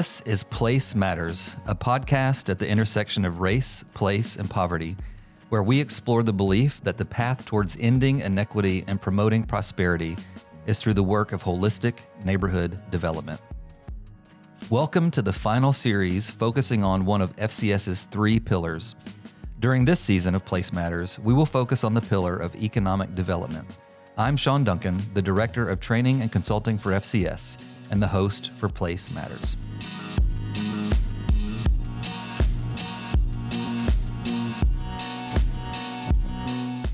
This is Place Matters, a podcast at the intersection of race, place, and poverty, where we explore the belief that the path towards ending inequity and promoting prosperity is through the work of holistic neighborhood development. Welcome to the final series focusing on one of FCS's three pillars. During this season of Place Matters, we will focus on the pillar of economic development. I'm Sean Duncan, the Director of Training and Consulting for FCS, and the host for Place Matters.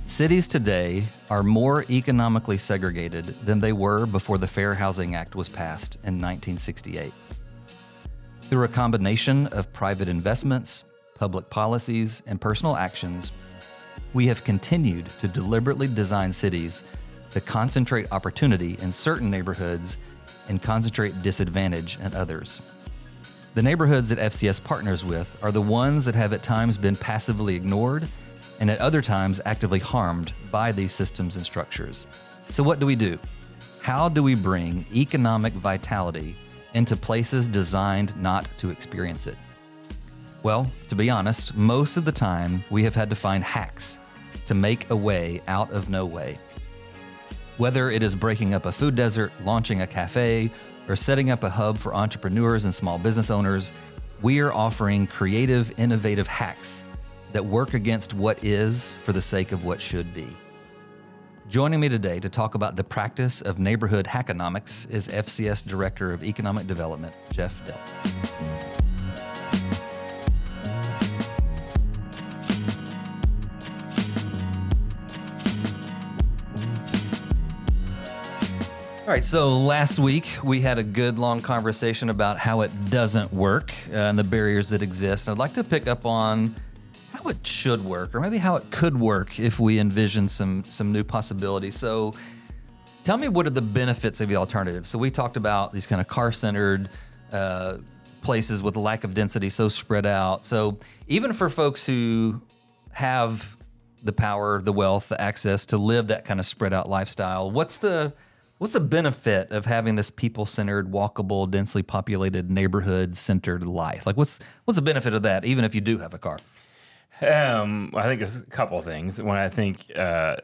Cities today are more economically segregated than they were before the Fair Housing Act was passed in 1968. Through a combination of private investments, public policies, and personal actions, we have continued to deliberately design cities to concentrate opportunity in certain neighborhoods and concentrate disadvantage in others. The neighborhoods that FCS partners with are the ones that have at times been passively ignored and at other times actively harmed by these systems and structures. So, what do we do? How do we bring economic vitality into places designed not to experience it? Well, to be honest, most of the time we have had to find hacks to make a way out of no way. Whether it is breaking up a food desert, launching a cafe, or setting up a hub for entrepreneurs and small business owners, we are offering creative, innovative hacks that work against what is for the sake of what should be. Joining me today to talk about the practice of neighborhood hackonomics is FCS Director of Economic Development, Jeff Delp. Right, so last week we had a good long conversation about how it doesn't work uh, and the barriers that exist. I'd like to pick up on how it should work, or maybe how it could work if we envision some some new possibilities. So, tell me what are the benefits of the alternative? So we talked about these kind of car centered uh, places with a lack of density, so spread out. So even for folks who have the power, the wealth, the access to live that kind of spread out lifestyle, what's the What's the benefit of having this people-centered, walkable, densely populated, neighborhood-centered life? Like, what's what's the benefit of that, even if you do have a car? Um, I think there's a couple things. When I think uh,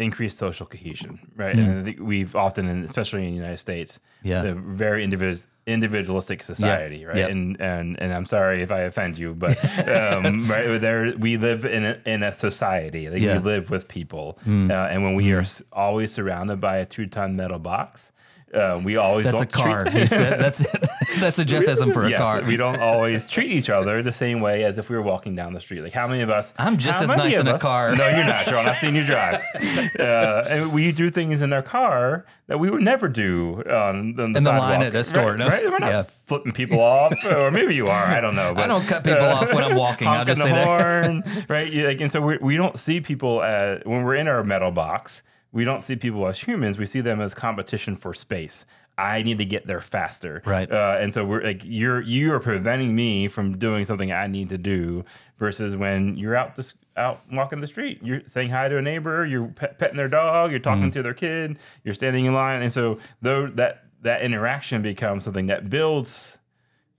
increased social cohesion, right? Mm. And I think we've often, especially in the United States, yeah, a very individual individualistic society, yeah. right? Yep. And and and I'm sorry if I offend you, but um, right there we live in a, in a society. Like Yeah. We live with people, Mm. uh, and when we are always surrounded by a two ton metal box. Uh, we always That's a don't treat- car. He's- that's that's a Jeffism for a yes, car. we don't always treat each other the same way as if we were walking down the street. Like how many of us? I'm just as nice in a us- car. No, you're not, Sean. I've seen you drive. Uh, and we do things in our car that we would never do on, on the In the line at a store, Right, no? right? We're not Yeah. flipping people off, or maybe you are. I don't know. But, I don't cut people off when I'm walking. I'll just say that. horn, right? You, like, and so we, we don't see people as, when we're in our metal box. We don't see people as humans. We see them as competition for space. I need to get there faster, Right. Uh, and so we're like you're you are preventing me from doing something I need to do. Versus when you're out just out walking the street, you're saying hi to a neighbor, you're pet, petting their dog, you're talking to their kid, you're standing in line, and so though that that interaction becomes something that builds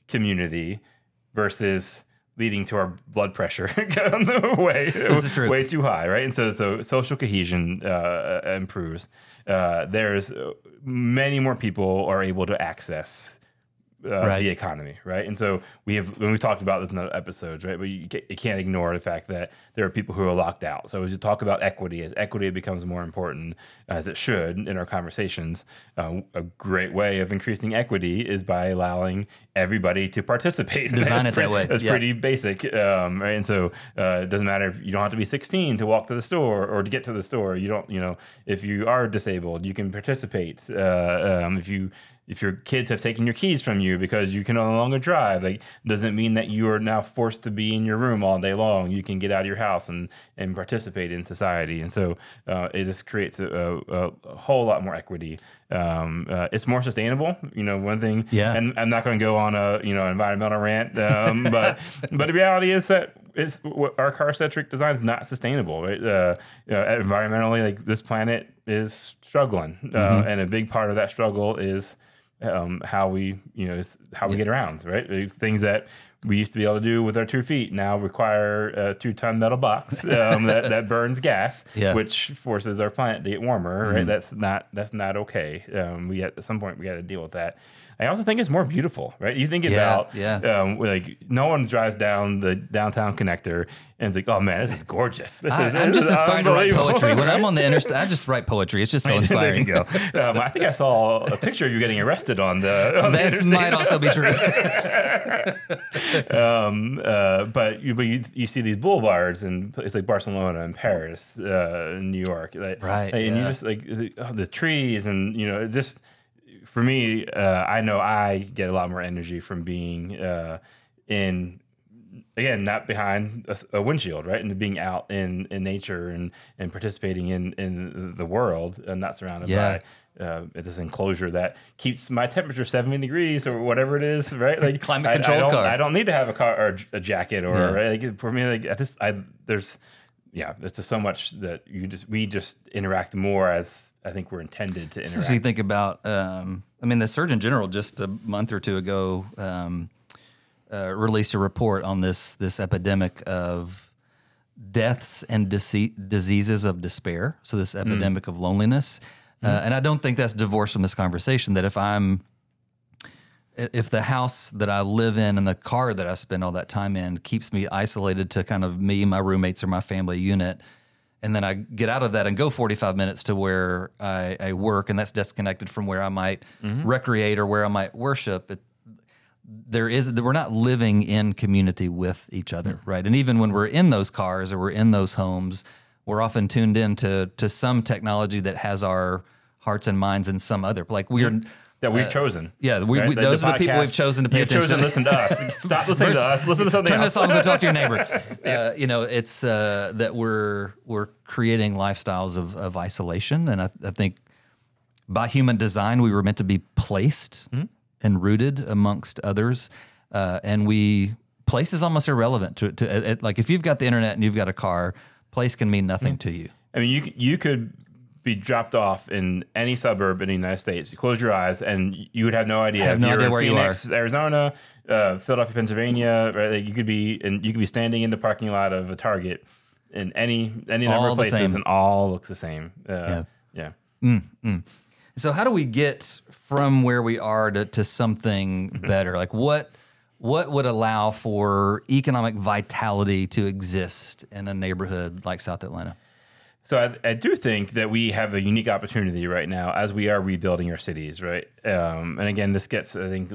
community versus leading to our blood pressure going way, This is true. way too high, right? And so, so social cohesion uh, improves. Uh, there's uh, many more people are able to access uh, Right. the economy, right? And so we have when we talked about this in other episodes, right? But you, you can't ignore the fact that there are people who are locked out. So as you talk about equity, as equity becomes more important, as it should in our conversations, uh, a great way of increasing equity is by allowing everybody to participate. Design it that way. That's Yeah. pretty basic, um, right? And so uh, it doesn't matter if you don't have to be 16 to walk to the store or to get to the store. You don't, you know, if you are disabled, you can participate. Uh, um, if you if your kids have taken your keys from you because you can no longer drive, like doesn't mean that you are now forced to be in your room all day long. You can get out of your house and and participate in society. And so uh, it just creates a, a, a whole lot more equity. Um, uh, it's more sustainable. You know, one thing. Yeah. And I'm not going to go on a you know environmental rant, um, but but the reality is that it's our car centric design is not sustainable. Right? Uh, you know, environmentally, like this planet is struggling, uh, and a big part of that struggle is um, how we you know how we get around right? Things that we used to be able to do with our two feet now require a two ton metal box um, that, that burns gas Yeah. which forces our planet to get warmer right? That's not that's not okay. Um, we at some point we got to deal with that I also think it's more beautiful, right? You think Yeah, about, yeah. Um, like no one drives down the downtown connector and it's like, "Oh man, this is gorgeous." This I, is, I'm just is inspired to write unbelievable." poetry. When I'm on the interstate, I just write poetry. It's just so there inspiring. you go. Um, I think I saw a picture of you getting arrested on the. On interstate. might also be true. um, uh, but you, but you, you see these boulevards and it's like Barcelona and Paris, uh, and New York, like, Right, And you just like the, oh, the trees and you know it just for me, uh, I know I get a lot more energy from being uh, in again not behind a windshield right and being out in in nature and and participating in in the world and not surrounded Yeah. by uh, this enclosure that keeps my temperature 70 degrees or whatever it is right like Climate I- I don't- car. I don't need to have a car or a jacket or Yeah. right? like, for me like I just I there's yeah it's just so much that you just we just interact more as I think we're intended to interact Sometimes you think about, um, I mean, the Surgeon General just a month or two ago um, uh, released a report on this this epidemic of deaths and dise- diseases of despair. So this epidemic of loneliness, uh, and I don't think that's divorced from this conversation. That if I'm if the house that I live in and the car that I spend all that time in keeps me isolated to kind of me, my roommates, or my family unit, and then I get out of that and go 45 minutes to where I, I work, and that's disconnected from where I might mm-hmm. recreate or where I might worship. It, there is we're not living in community with each other, mm. right? And even when we're in those cars or we're in those homes, we're often tuned in to to some technology that has our hearts and minds in some other like we're that we've chosen Uh, yeah, we- we- The- those are the people we've chosen to pay you've attention chosen to listen to us stop listening to us listen to something turn else this off go talk to your neighbor. Uh, you know, it's uh, that we're we're creating lifestyles of, of isolation, and I, I think by human design we were meant to be placed Hmm? and rooted amongst others, uh, and we place is almost irrelevant to to like if you've got the internet and you've got a car, place can mean nothing to you. I mean, you you could be dropped off in any suburb in the United States. You close your eyes, and you would have no idea. have if no you're idea in where you Phoenix, Arizona, uh, Philadelphia, Pennsylvania. Right? Like you could be, and you could be standing in the parking lot of a Target in any any number of places, same. and all looks the same. Uh, yeah. So how do we get from where we are to, to something better? Like what what would allow for economic vitality to exist in a neighborhood like South Atlanta? So I, I do think that we have a unique opportunity right now as we are rebuilding our cities, right? Um, and again, this gets, I think,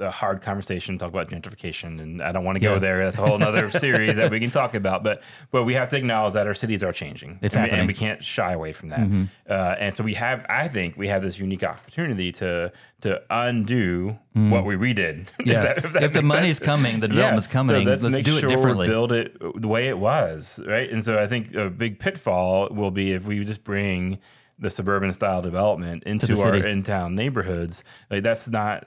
a hard conversation. Talk about gentrification, and I don't want to go Yeah. there. That's a whole other series that we can talk about. But but we have to acknowledge that our cities are changing. It's and, happening. and we can't shy away from that. Uh, and so we have, I think, we have this unique opportunity to to undo what we redid. If Yeah, that- if that if the money's sense. coming, the development's coming. let's make do it differently. Build it the way it was, right? And so I think a big pitfall will be if we just bring the suburban style development into our in town neighborhoods. Like that's not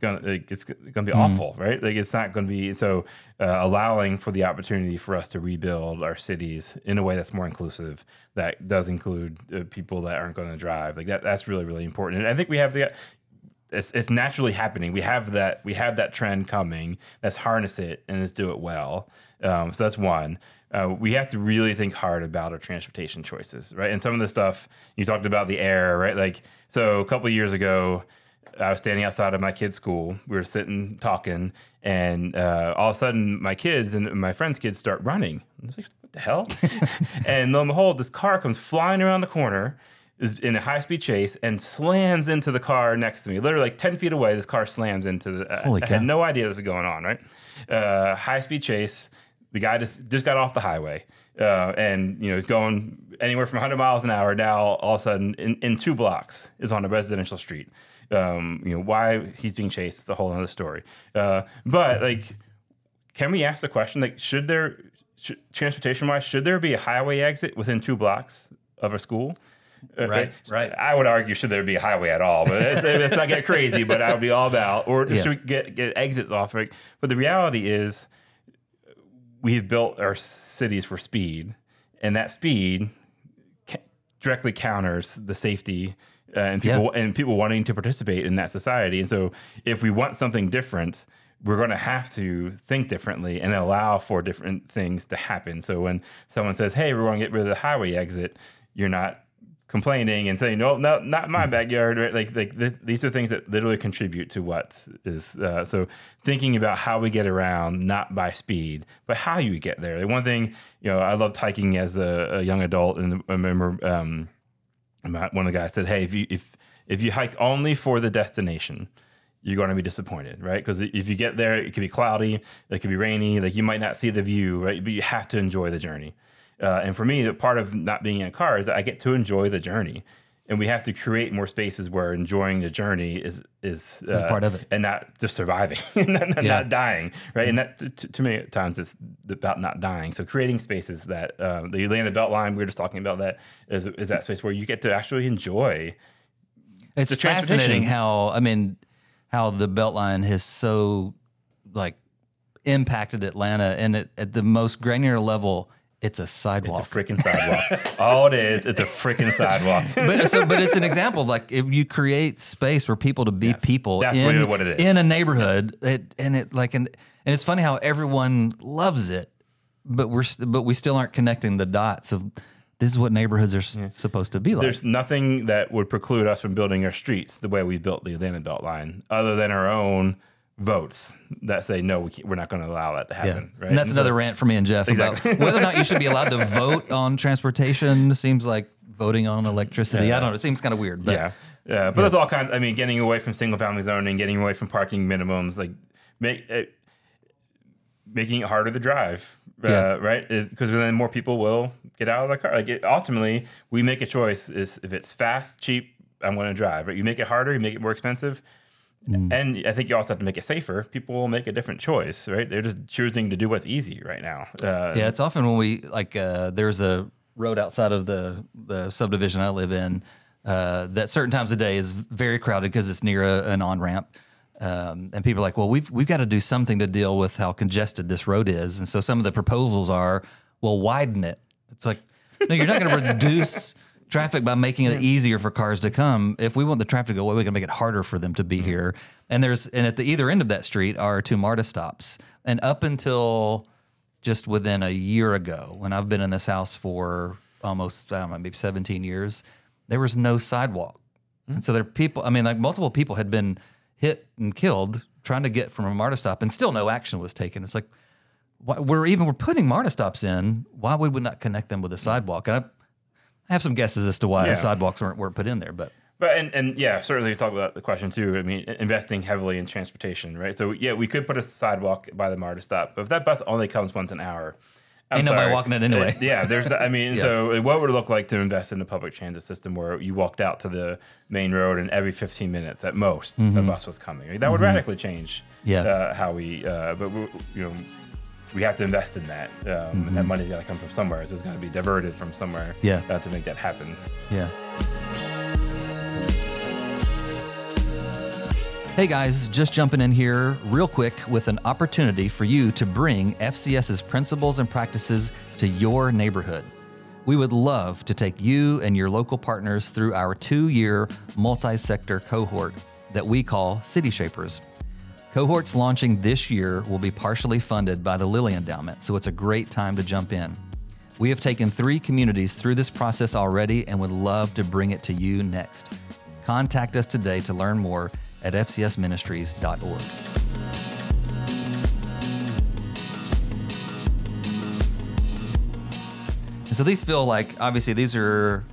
gonna like, it's gonna be Mm. awful, right? Like it's not gonna be so uh, allowing for the opportunity for us to rebuild our cities in a way that's more inclusive. That does include uh, people that aren't going to drive. Like that. That's really really important. And I think we have the it's, it's naturally happening. We have that we have that trend coming. Let's harness it and let's do it well. Um, so that's one. Uh, we have to really think hard about our transportation choices, right? And some of the stuff you talked about the air, right? Like so, a couple of years ago, I was standing outside of my kid's school. We were sitting talking, and uh, all of a sudden, my kids and my friends' kids start running. I was like, "What the hell?" and lo and behold, this car comes flying around the corner is in a high speed chase and slams into the car next to me. Literally like 10 feet away, this car slams into the. I- Holy I, cow. had no idea this was going on, right? Uh, high speed chase. The guy just, just got off the highway. Uh, and you know he's going anywhere from 100 miles an hour. Now all of a sudden, in, in two blocks, is on a residential street. Um, you know why he's being chased? It's a whole other story. Uh, but like, can we ask the question like, should there, transportation wise, should there be a highway exit within two blocks of a school? Right, right. I would argue should there be a highway at all, but let's, let's not get crazy. But I would be all about, or Yeah. should we get get exits off? Right? But the reality is, we've built our cities for speed, and that speed ca- directly counters the safety uh, and people and people wanting to participate in that society. And so, if we want something different, we're going to have to think differently and allow for different things to happen. So when someone says, "Hey, we're going to get rid of the highway exit," you're not complaining and saying, "No, no, not my backyard." Right? Like, like this, these are things that literally contribute to what is. Uh, so thinking about how we get around, not by speed, but how you get there. Like one thing, you know, I loved hiking as a, a young adult, and I remember um, one of the guys said, "Hey, if you if if you hike only for the destination." you're going to be disappointed, right? Because if you get there, it could be cloudy, it could be rainy, like you might not see the view, right? But you have to enjoy the journey. Uh, and for me, the part of not being in a car is that I get to enjoy the journey, and we have to create more spaces where enjoying the journey is is, uh, is part of it, and not just surviving, not, not, yeah. not, dying, right? And that t- too many times it's about not dying. So creating spaces that uh, the Atlanta Beltline, we were just talking about that, is, is that space where you get to actually enjoy. It's fascinating how I mean how the Beltline has so like impacted Atlanta, and it, at the most granular level, it's a sidewalk. It's a freaking sidewalk. All oh, it is, it's a freaking sidewalk. but so, but it's an example. Like if you create space for people to be yes, people that's in, really what it is. in a neighborhood, yes. it, and it like and and it's funny how everyone loves it, but we're but we still aren't connecting the dots of this is what neighborhoods are yeah. supposed to be like. There's nothing that would preclude us from building our streets the way we built the Atlanta Beltline, other than our own votes that say no, we are not going to allow that to happen. Yeah. Right? And that's and another so, rant for me and Jeff exactly. about whether or not you should be allowed to vote on transportation. Seems like voting on electricity. Yeah. I don't know. It seems kind of weird. But, yeah, yeah. But yeah. there's all kinds. I mean, getting away from single family zoning, getting away from parking minimums, like make it, making it harder to drive. Uh, yeah. right? Because then more people will get out of the car. Like it, ultimately, we make a choice: is if it's fast, cheap, I'm going to drive. Right? You make it harder, you make it more expensive Mm. And I think you also have to make it safer. People will make a different choice, right? They're just choosing to do what's easy right now. Uh, yeah, it's often when we like uh, there's a road outside of the the subdivision I live in uh, that certain times of day is very crowded because it's near a, an on ramp. Um, and people are like, well, we've we've got to do something to deal with how congested this road is. And so some of the proposals are, well, widen it. It's like, no, you're not going to reduce traffic by making it easier for cars to come. If we want the traffic to go away, we can make it harder for them to be mm-hmm. here. And there's and at the either end of that street are two MARTA stops. And up until just within a year ago, when I've been in this house for almost I don't know, maybe 17 years, there was no sidewalk. Mm-hmm. And so there are people. I mean, like multiple people had been hit and killed trying to get from a MARTA stop, and still no action was taken. It's like we're even we're putting MARTA stops in. Why would we not connect them with a sidewalk? And I, I have some guesses as to why yeah. sidewalks weren't, weren't put in there, but but and, and yeah, certainly talk about the question too. I mean, investing heavily in transportation, right? So yeah, we could put a sidewalk by the MARTA stop, but if that bus only comes once an hour, I'm ain't sorry, nobody walking it anyway. It, yeah, there's. I mean, yeah. so what would it look like to invest in a public transit system where you walked out to the main road and every 15 minutes at most mm-hmm. a bus was coming? That would mm-hmm. radically change. Yeah. Uh, how we, uh, but we, you know we have to invest in that. Um, mm-hmm. And that money's got to come from somewhere. So it's got to be diverted from somewhere yeah. Uh, to make that happen. Yeah. Hey guys, just jumping in here real quick with an opportunity for you to bring FCS's principles and practices to your neighborhood. We would love to take you and your local partners through our two year multi sector cohort that we call City Shapers. Cohorts launching this year will be partially funded by the Lilly Endowment, so it's a great time to jump in. We have taken three communities through this process already and would love to bring it to you next. Contact us today to learn more at fcsministries.org. And so these feel like, obviously, these are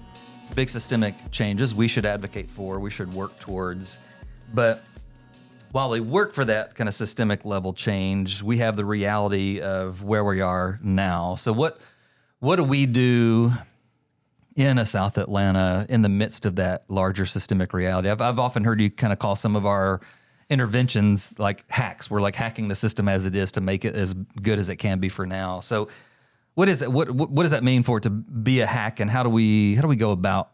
big systemic changes we should advocate for, we should work towards. But while we work for that kind of systemic level change, we have the reality of where we are now. So what what do we do in a South Atlanta in the midst of that larger systemic reality? I've I've often heard you kind of call some of our interventions like hacks. We're like hacking the system as it is to make it as good as it can be for now. So what is that? What, what what does that mean for it to be a hack, and how do we how do we go about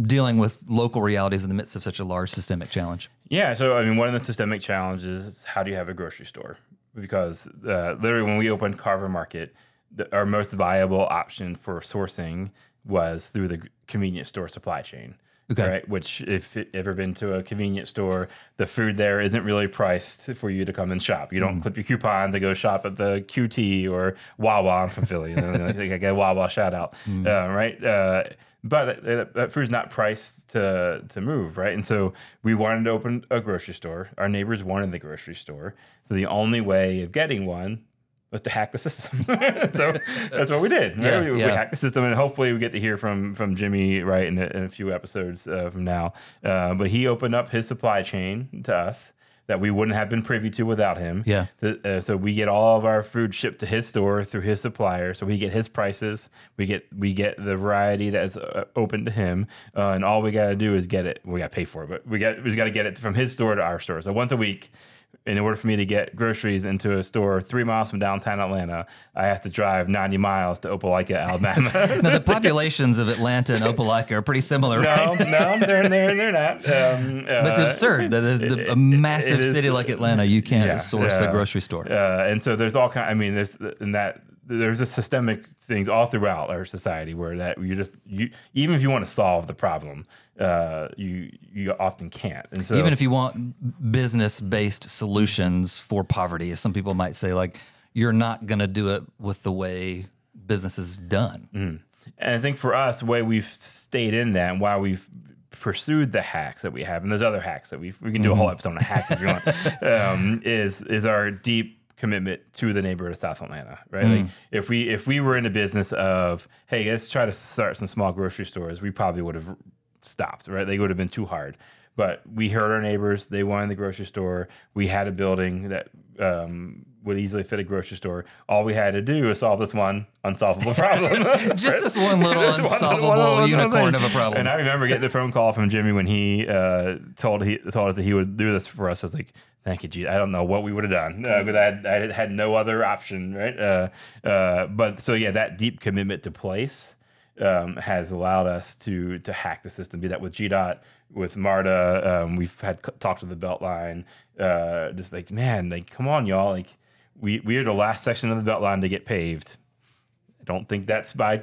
dealing with local realities in the midst of such a large systemic challenge? Yeah, so I mean, one of the systemic challenges is how do you have a grocery store? Because uh, literally, when we opened Carver Market, the, our most viable option for sourcing was through the convenience store supply chain. Okay. Right. Which, if you've ever been to a convenience store, the food there isn't really priced for you to come and shop. You don't Mm-hmm. clip your coupon to go shop at the QT or Wawa I'm from Philly. And then I get a Wawa shout out. Mm-hmm. Uh, right. Uh, but that, that food's not priced to to move, right? And so we wanted to open a grocery store. Our neighbors wanted the grocery store. So the only way of getting one was to hack the system. so that's what we did. right? Yeah, we, we hacked the system, and hopefully we get to hear from from Jimmy right in a, in a few episodes uh, from now. Uh, but he opened up his supply chain to us that we wouldn't have been privy to without him. Yeah. The- uh, so we get all of our food shipped to his store through his supplier. So we get his prices. We get we get the variety that is uh, open to him, uh, and all we got to do is get it. We got to pay for it, but we got we got to get it from his store to our store. So once a week. In order for me to get groceries into a store three miles from downtown Atlanta, I have to drive 90 miles to Opelika, Alabama. Now, the populations of Atlanta and Opelika are pretty similar, no, right? no, they're, they're, they're not. Um, But it's uh, absurd that there's the, a massive it is- city like Atlanta, you can't yeah, source yeah. a grocery store. Uh, and so there's all kind. I mean, there's in that there's just systemic things all throughout our society where that you just you even if you want to solve the problem, uh, you you often can't. And so Even if you want business based solutions for poverty, as some people might say, like you're not going to do it with the way business is done. And I think for us, the way we've stayed in that and why we've pursued the hacks that we have, and there's other hacks that we we can do a whole episode on hacks if you want, um, is is our deep commitment to the neighborhood of South Atlanta, right? Like if we if we were in a business of hey, let's try to start some small grocery stores, we probably would have stopped, right? They would have been too hard. But we heard our neighbors; they wanted the grocery store. We had a building that um, would easily fit a grocery store. All we had to do is solve this one unsolvable problem. Just this one little one- unsolvable one little unicorn thing. of a problem. And I remember getting a phone call from Jimmy when he uh, told he told us that he would do this for us. I was like, "Thank you, G." I don't know what we would have done uh, I had, I had no other option, right? Uh, uh, but so yeah, that deep commitment to place um, has allowed us to to hack the system. Be that with GDOT, with MARTA, um, we've had talks with the Beltline. Uh, just like man, like come on, y'all, like. We, we are the last section of the Beltline to get paved. I don't think that's by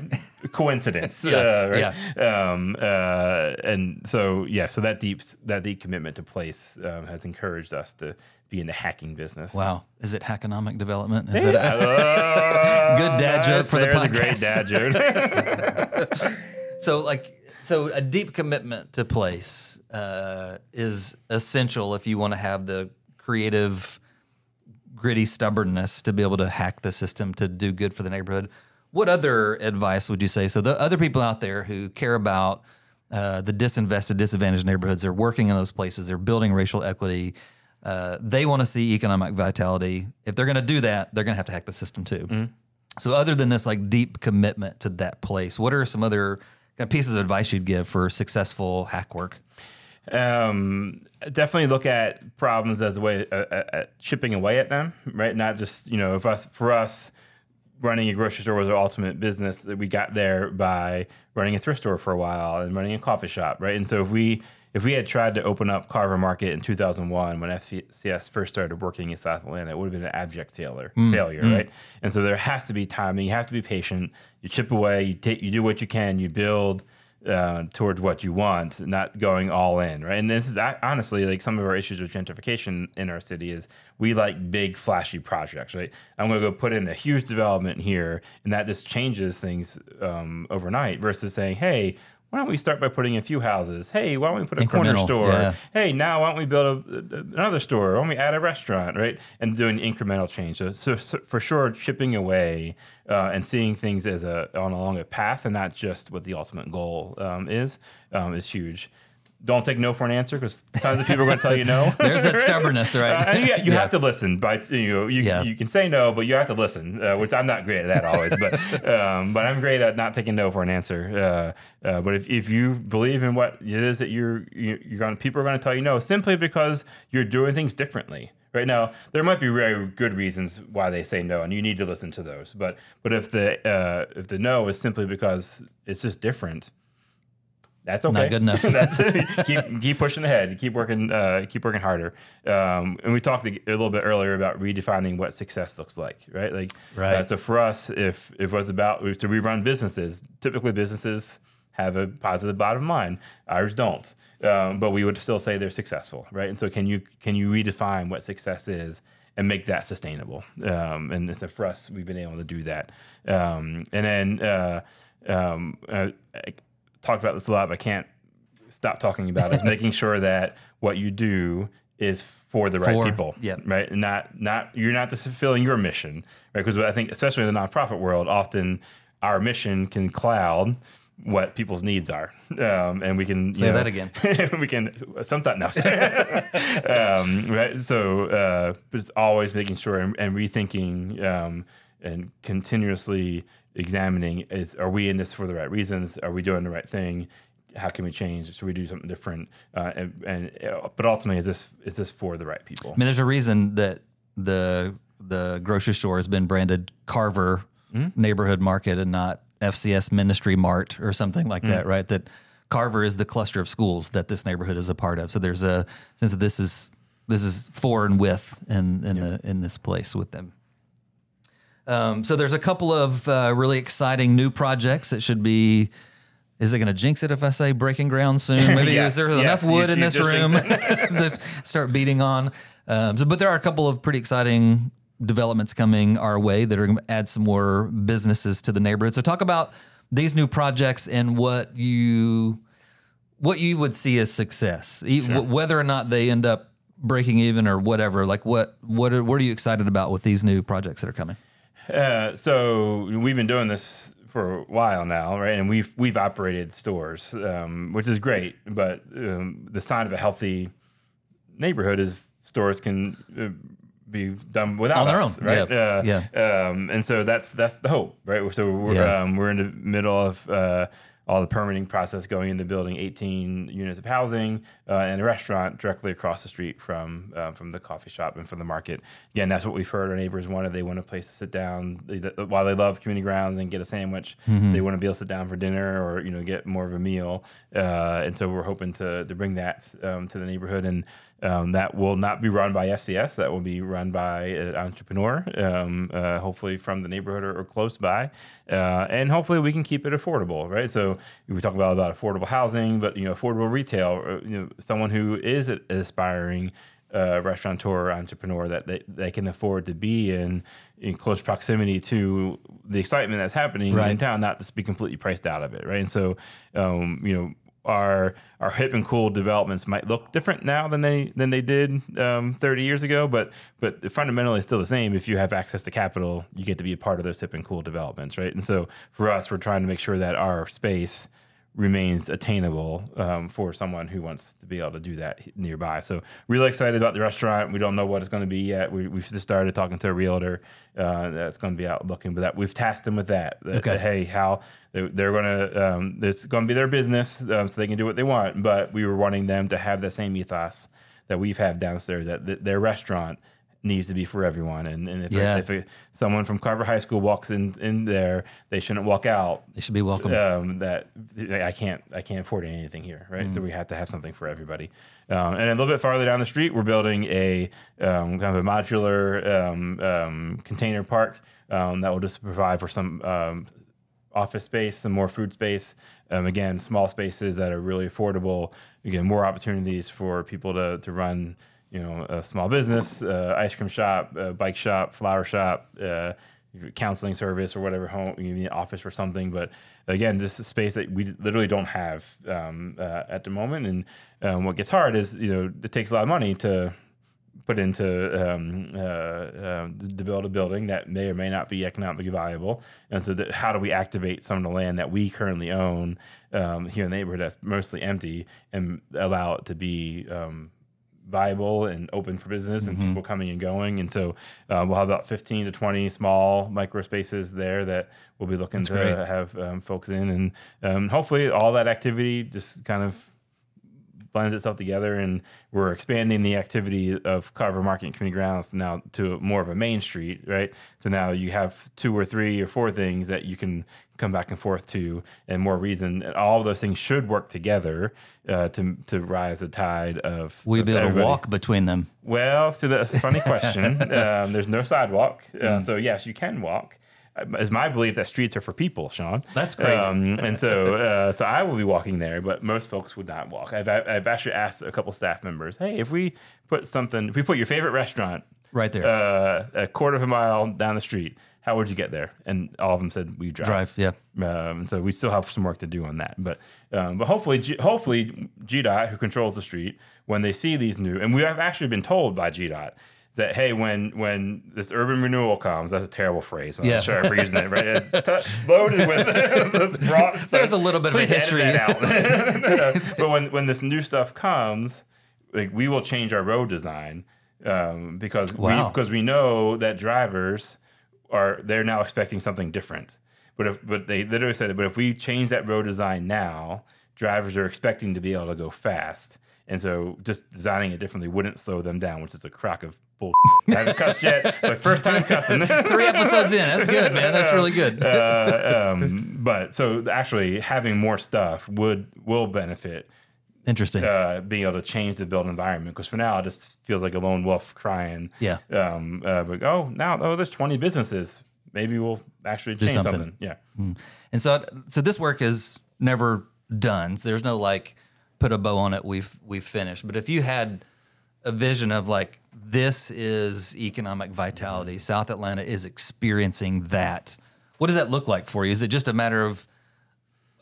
coincidence. Yeah, uh, right? Um, uh, and so yeah, so that deep that deep commitment to place um, has encouraged us to be in the hacking business. Wow. Is it hackonomic development? Is that Uh, Good dad joke for the there's a great dad joke. so like so a deep commitment to place uh, is essential if you want to have the creative gritty stubbornness to be able to hack the system to do good for the neighborhood what other advice would you say so the other people out there who care about uh, the disinvested disadvantaged neighborhoods they're working in those places they're building racial equity uh, they want to see economic vitality if they're going to do that they're going to have to hack the system too so other than this like deep commitment to that place, what are some other kind of pieces of advice you'd give for successful hack work? um, definitely look at problems as a way uh, uh, uh, chipping away at them, right? Not just you know, if us for us, running a grocery store was our ultimate business that we got there by running a thrift store for a while and running a coffee shop, right? And so if we if we had tried to open up Carver Market in 2001 when FCS first started working in South Atlanta, it would have been an abject failure, mm. failure, mm. right? And so there has to be timing. You have to be patient. You chip away. You take. You do what you can. You build uh, towards what you want, not going all in, right? And this is honestly like some of our issues with gentrification in our city is we like big flashy projects, right? I'm going to go put in a huge development here, and that just changes things um, overnight. Versus saying, hey. Why don't we start by putting a few houses? Hey, why don't we put a corner store? yeah. Hey, now why don't we build a, another store? Why don't we add a restaurant, right? And doing incremental change. So, so, so for sure, chipping away uh, and seeing things as a on along a path and not just what the ultimate goal um, is um, is huge. Don't take no for an answer because tons of people are going to tell you no. There's that stubbornness, right? Uh, and you, Yeah. have to listen, but you know you, Yeah. you can say no, but you have to listen, uh, which I'm not great at that always, but um, but I'm great at not taking no for an answer. Uh, uh, but if, if you believe in what it is that you're you- you're going, people are going to tell you no simply because you're doing things differently. Right now, there might be very good reasons why they say no, and you need to listen to those. But but if the uh, if the no is simply because it's just different, that's okay. Not good enough. that's it. keep keep pushing ahead. Keep working. Uh, keep working harder. Um, and we talked a, little bit earlier about redefining what success looks like. Right. Like Right. uh, so for us, if if it was about to rerun businesses, typically businesses have a positive bottom line. Ours don't, um, but we would still say they're successful, right? And so, can you can you redefine what success is and make that sustainable? Um, and so for us, we've been able to do that. Um, and then uh, um, uh, talked about this a lot, but I can't stop talking about it, is making sure that what you do is for the right For- people, yep. right? Not not you're not just fulfilling your mission, right? Because I think, especially in the nonprofit world, often our mission can cloud what people's needs are, um, and we can you Say know, that again. we can sometimes no. um, right. So uh, it's always making sure and, and rethinking um, and continuously examining: is are we in this for the right reasons? Are we doing the right thing? How can we change? Should we do something different? Uh, and, and uh, but ultimately, is this is this for the right people? I mean, there's a reason that the the grocery store has been branded Carver Neighborhood Market and not FCS Ministry Mart or something like that, right? That Carver is the cluster of schools that this neighborhood is a part of. So there's a sense that this is this is for and with in in the in this place with them. Um, so there's a couple of uh, really exciting new projects that should be. Is it going to jinx it if I say breaking ground soon? Maybe Yes, is there yes, enough wood you- in you this room to start beating on? Um, so, but there are a couple of pretty exciting developments coming our way that are going to add some more businesses to the neighborhood. So, talk about these new projects and what you what you would see as success, E- wh- whether or not they end up breaking even or whatever. Like, what what are, what are you excited about with these new projects that are coming? Uh, so we've been doing this for a while now, right? And we've we've operated stores, um, which is great. But um, the sign of a healthy neighborhood is stores can uh, be done without On their us, own. right? Yeah. Uh, Um, and so that's that's the hope, right? So we're Yeah. um, we're in the middle of. All the permitting process going into building 18 units of housing uh, and a restaurant directly across the street from uh, from the coffee shop and from the market. Again, that's what we've heard our neighbors wanted. They want a place to sit down. They, while they love community grounds and get a sandwich, they want to be able to sit down for dinner or you know get more of a meal. Uh, and so we're hoping to to bring that um, to the neighborhood and. Um, that will not be run by FCS. That will be run by an entrepreneur, um, uh, hopefully from the neighborhood or, or close by, uh, and hopefully we can keep it affordable, right? So we talk about about affordable housing, but you know, affordable retail. uh, You know, someone who is an aspiring uh, restaurateur or entrepreneur that they, they can afford to be in in close proximity to the excitement that's happening in town, not just be completely priced out of it, right? And so, um, you know, our our hip and cool developments might look different now than they than they did um, 30 years ago, but but fundamentally still the same. If you have access to capital, you get to be a part of those hip and cool developments, right? And so for us, we're trying to make sure that our space remains attainable um, for someone who wants to be able to do that nearby. So really excited about the restaurant. We don't know what it's going to be yet. We, we've just started talking to a realtor uh, that's going to be out looking, but that we've tasked them with that. that- Okay. that, hey, how they're, they're going to um, it's going to be their business, um, so they can do what they want. But we were wanting them to have the same ethos that we've had downstairs. at th- their restaurant needs to be for everyone. And, and if, Yeah. if a, someone from Carver High School walks in in there, they shouldn't walk out They should be welcome. um, that I can't I can't afford anything here, right? Mm. So we have to have something for everybody. Um, and a little bit farther down the street, we're building a um, kind of a modular um, um, container park um, that will just provide for some um, office space, some more food space. Um, again, small spaces that are really affordable. Again, more opportunities for people to to run. You know, a small business, uh, ice cream shop, uh, bike shop, flower shop, uh, counseling service, or whatever home you need office or something. But again, this is space that we literally don't have um, uh, at the moment. And um, what gets hard is you know it takes a lot of money to put into um, uh, uh, to build a building that may or may not be economically viable. And so, that, how do we activate some of the land that we currently own um, here in the neighborhood that's mostly empty and allow it to be um, viable and open for business and people coming and going? And so, uh, we'll have about 15 to 20 small micro spaces there that we'll be looking to great. have um, folks in. And um, hopefully, all that activity just kind of blends itself together and we're expanding the activity of Carver Market and Community Grounds now to more of a main street, right? So now you have two or three or four things that you can come back and forth to and more reason. And all those things should work together uh, to to rise the tide of Will you be able to walk between them? Well, so that's a funny question. um, there's no sidewalk, uh, so yes, you can walk. It's my belief that streets are for people, Sean. That's crazy. Um, and so, uh, so I will be walking there, but most folks would not walk. I've, I've actually asked a couple staff members, hey, if we put something, if we put your favorite restaurant Right there. uh, a quarter of a mile down the street, how would you get there? And all of them said we drive. Drive, yeah. Um, so we still have some work to do on that, but um, but hopefully, G- hopefully GDOT, who controls the street, when they see these new, and we have actually been told by GDOT that hey, when when this urban renewal comes, that's a terrible phrase. I'm Yeah. not sure if we're using it right. It's t- loaded with broad, so There's a little bit of a history. but when when this new stuff comes, like we will change our road design um, because Wow. we because we know that drivers are they're now expecting something different. But if but they literally said it. But if we change that road design now, drivers are expecting to be able to go fast, and so just designing it differently wouldn't slow them down, which is a crock of bull. I haven't cussed yet. It's my first time cussing. Three episodes in. That's good, man. That's really good. uh, um, but so actually having more stuff would will benefit Interesting. uh, being able to change the built environment because for now it just feels like a lone wolf crying. Yeah. Um. Uh, but oh, now oh, there's 20 businesses. Maybe we'll actually change something. something. Yeah. And so, so this work is never done. So there's no like put a bow on it. We've we've finished. But if you had a vision of like this is economic vitality, South Atlanta is experiencing that. What does that look like for you? Is it just a matter of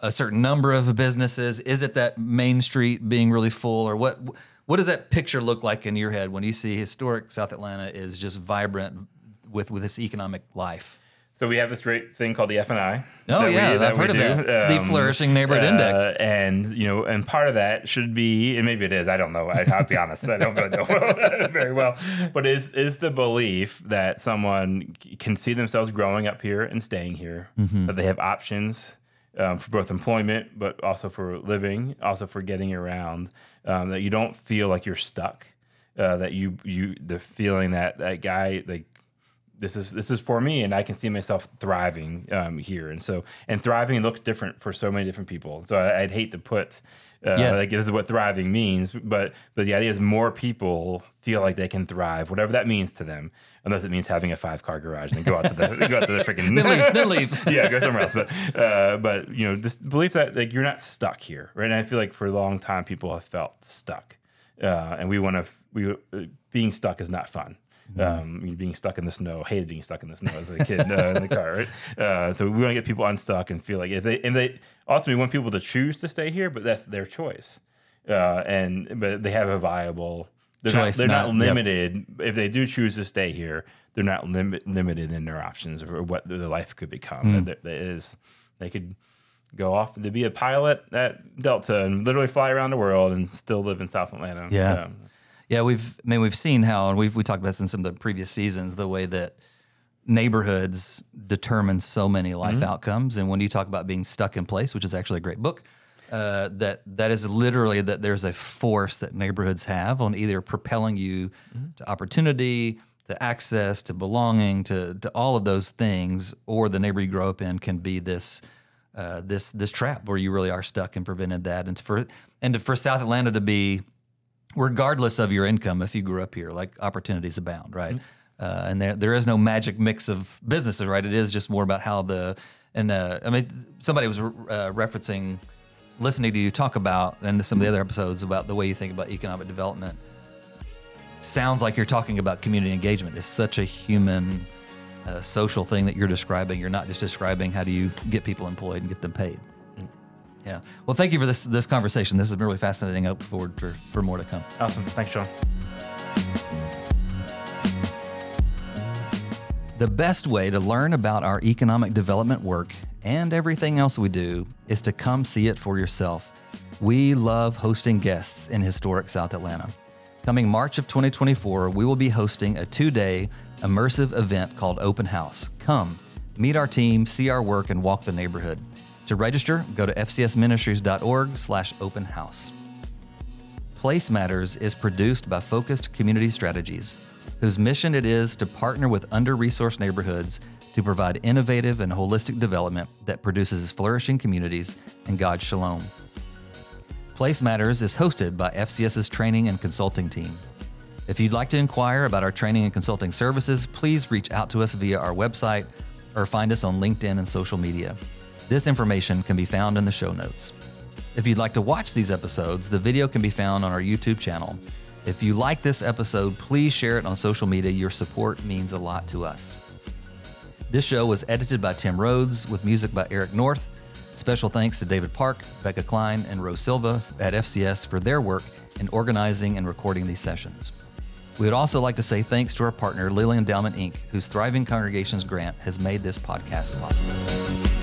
a certain number of businesses? Is it that Main Street being really full, or what? What does that picture look like in your head when you see historic South Atlanta is just vibrant with with this economic life? So we have this great thing called the FNI. Oh, we- yeah, that I've we heard of do. that. The Flourishing Neighborhood uh, Index. and you know, and part of that should be, and maybe it is. I don't know. I to be honest. I don't really know very well. But is is the belief that someone can see themselves growing up here and staying here, Mm-hmm. that they have options um, for both employment, but also for living, also for getting around. Um, that you don't feel like you're stuck. Uh, that you you the feeling that that guy like this is this is for me and I can see myself thriving um, here and so and thriving looks different for so many different people so I, I'd hate to put uh, Yeah. like this is what thriving means but but the idea is more people feel like they can thrive whatever that means to them unless it means having a five car garage and go out to the go out to the freaking Then leave. Then leave. yeah, go somewhere else. But uh, but you know, this belief that like you're not stuck here, right? And I feel like for a long time people have felt stuck, uh, and we want to. We uh, being stuck is not fun. Um, being stuck in the snow, hated being stuck in the snow as a kid uh, in the car, right? Uh, so we want to get people unstuck and feel like if they and they ultimately want people to choose to stay here, but that's their choice. Uh, and but they have a viable. They're Choice, not, they're not, not- yep. limited if they do choose to stay here. They're not limit, limited in their options or what their life could become. That, that is, they could go off to be a pilot at Delta and literally fly around the world and still live in South Atlanta. Yeah. Um, Yeah, we've I mean we've seen how and we've we talked about this in some of the previous seasons the way that neighborhoods determine so many life Mm-hmm. outcomes and when you talk about being stuck in place, which is actually a great book, uh, that that is literally that there's a force that neighborhoods have on either propelling you Mm-hmm. to opportunity, to access, to belonging, to to all of those things, or the neighborhood you grow up in can be this uh, this this trap where you really are stuck and prevented that. And for and for South Atlanta to be regardless of your income, if you grew up here, like opportunities abound, right? Uh, and there there is no magic mix of businesses, right? It is just more about how the and uh, I mean somebody was uh, referencing listening to you talk about and some of the other episodes about the way you think about economic development. Sounds like you're talking about community engagement. It's such a human, uh, social thing that you're describing. You're not just describing how do you get people employed and get them paid. Yeah. Well, thank you for this this conversation. This has been really fascinating. I look forward for, for more to come. awesome. Thanks, Sean. The best way to learn about our economic development work and everything else we do is to come see it for yourself. We love hosting guests in historic South Atlanta. Coming March of 2024, we will be hosting a two day immersive event called Open House. Come, meet our team, see our work, and walk the neighborhood. To register, go to fcsministries.org slash open house. Place Matters is produced by Focused Community Strategies, whose mission it is to partner with under resourced neighborhoods to provide innovative and holistic development that produces flourishing communities and God's shalom. Place Matters is hosted by FCS's training and consulting team. If you'd like to inquire about our training and consulting services, please reach out to us via our website, or find us on LinkedIn and social media. This information can be found in the show notes. If you'd like to watch these episodes, the video can be found on our YouTube channel. If you like this episode, please share it on social media. Your support means a lot to us. This show was edited by Tim Rhodes with music by Eric North. Special thanks to David Park, Becca Klein, and Rose Silva at FCS for their work in organizing and recording these sessions. We would also like to say thanks to our partner, Lilly Endowment Inc., whose Thriving Congregations grant has made this podcast possible.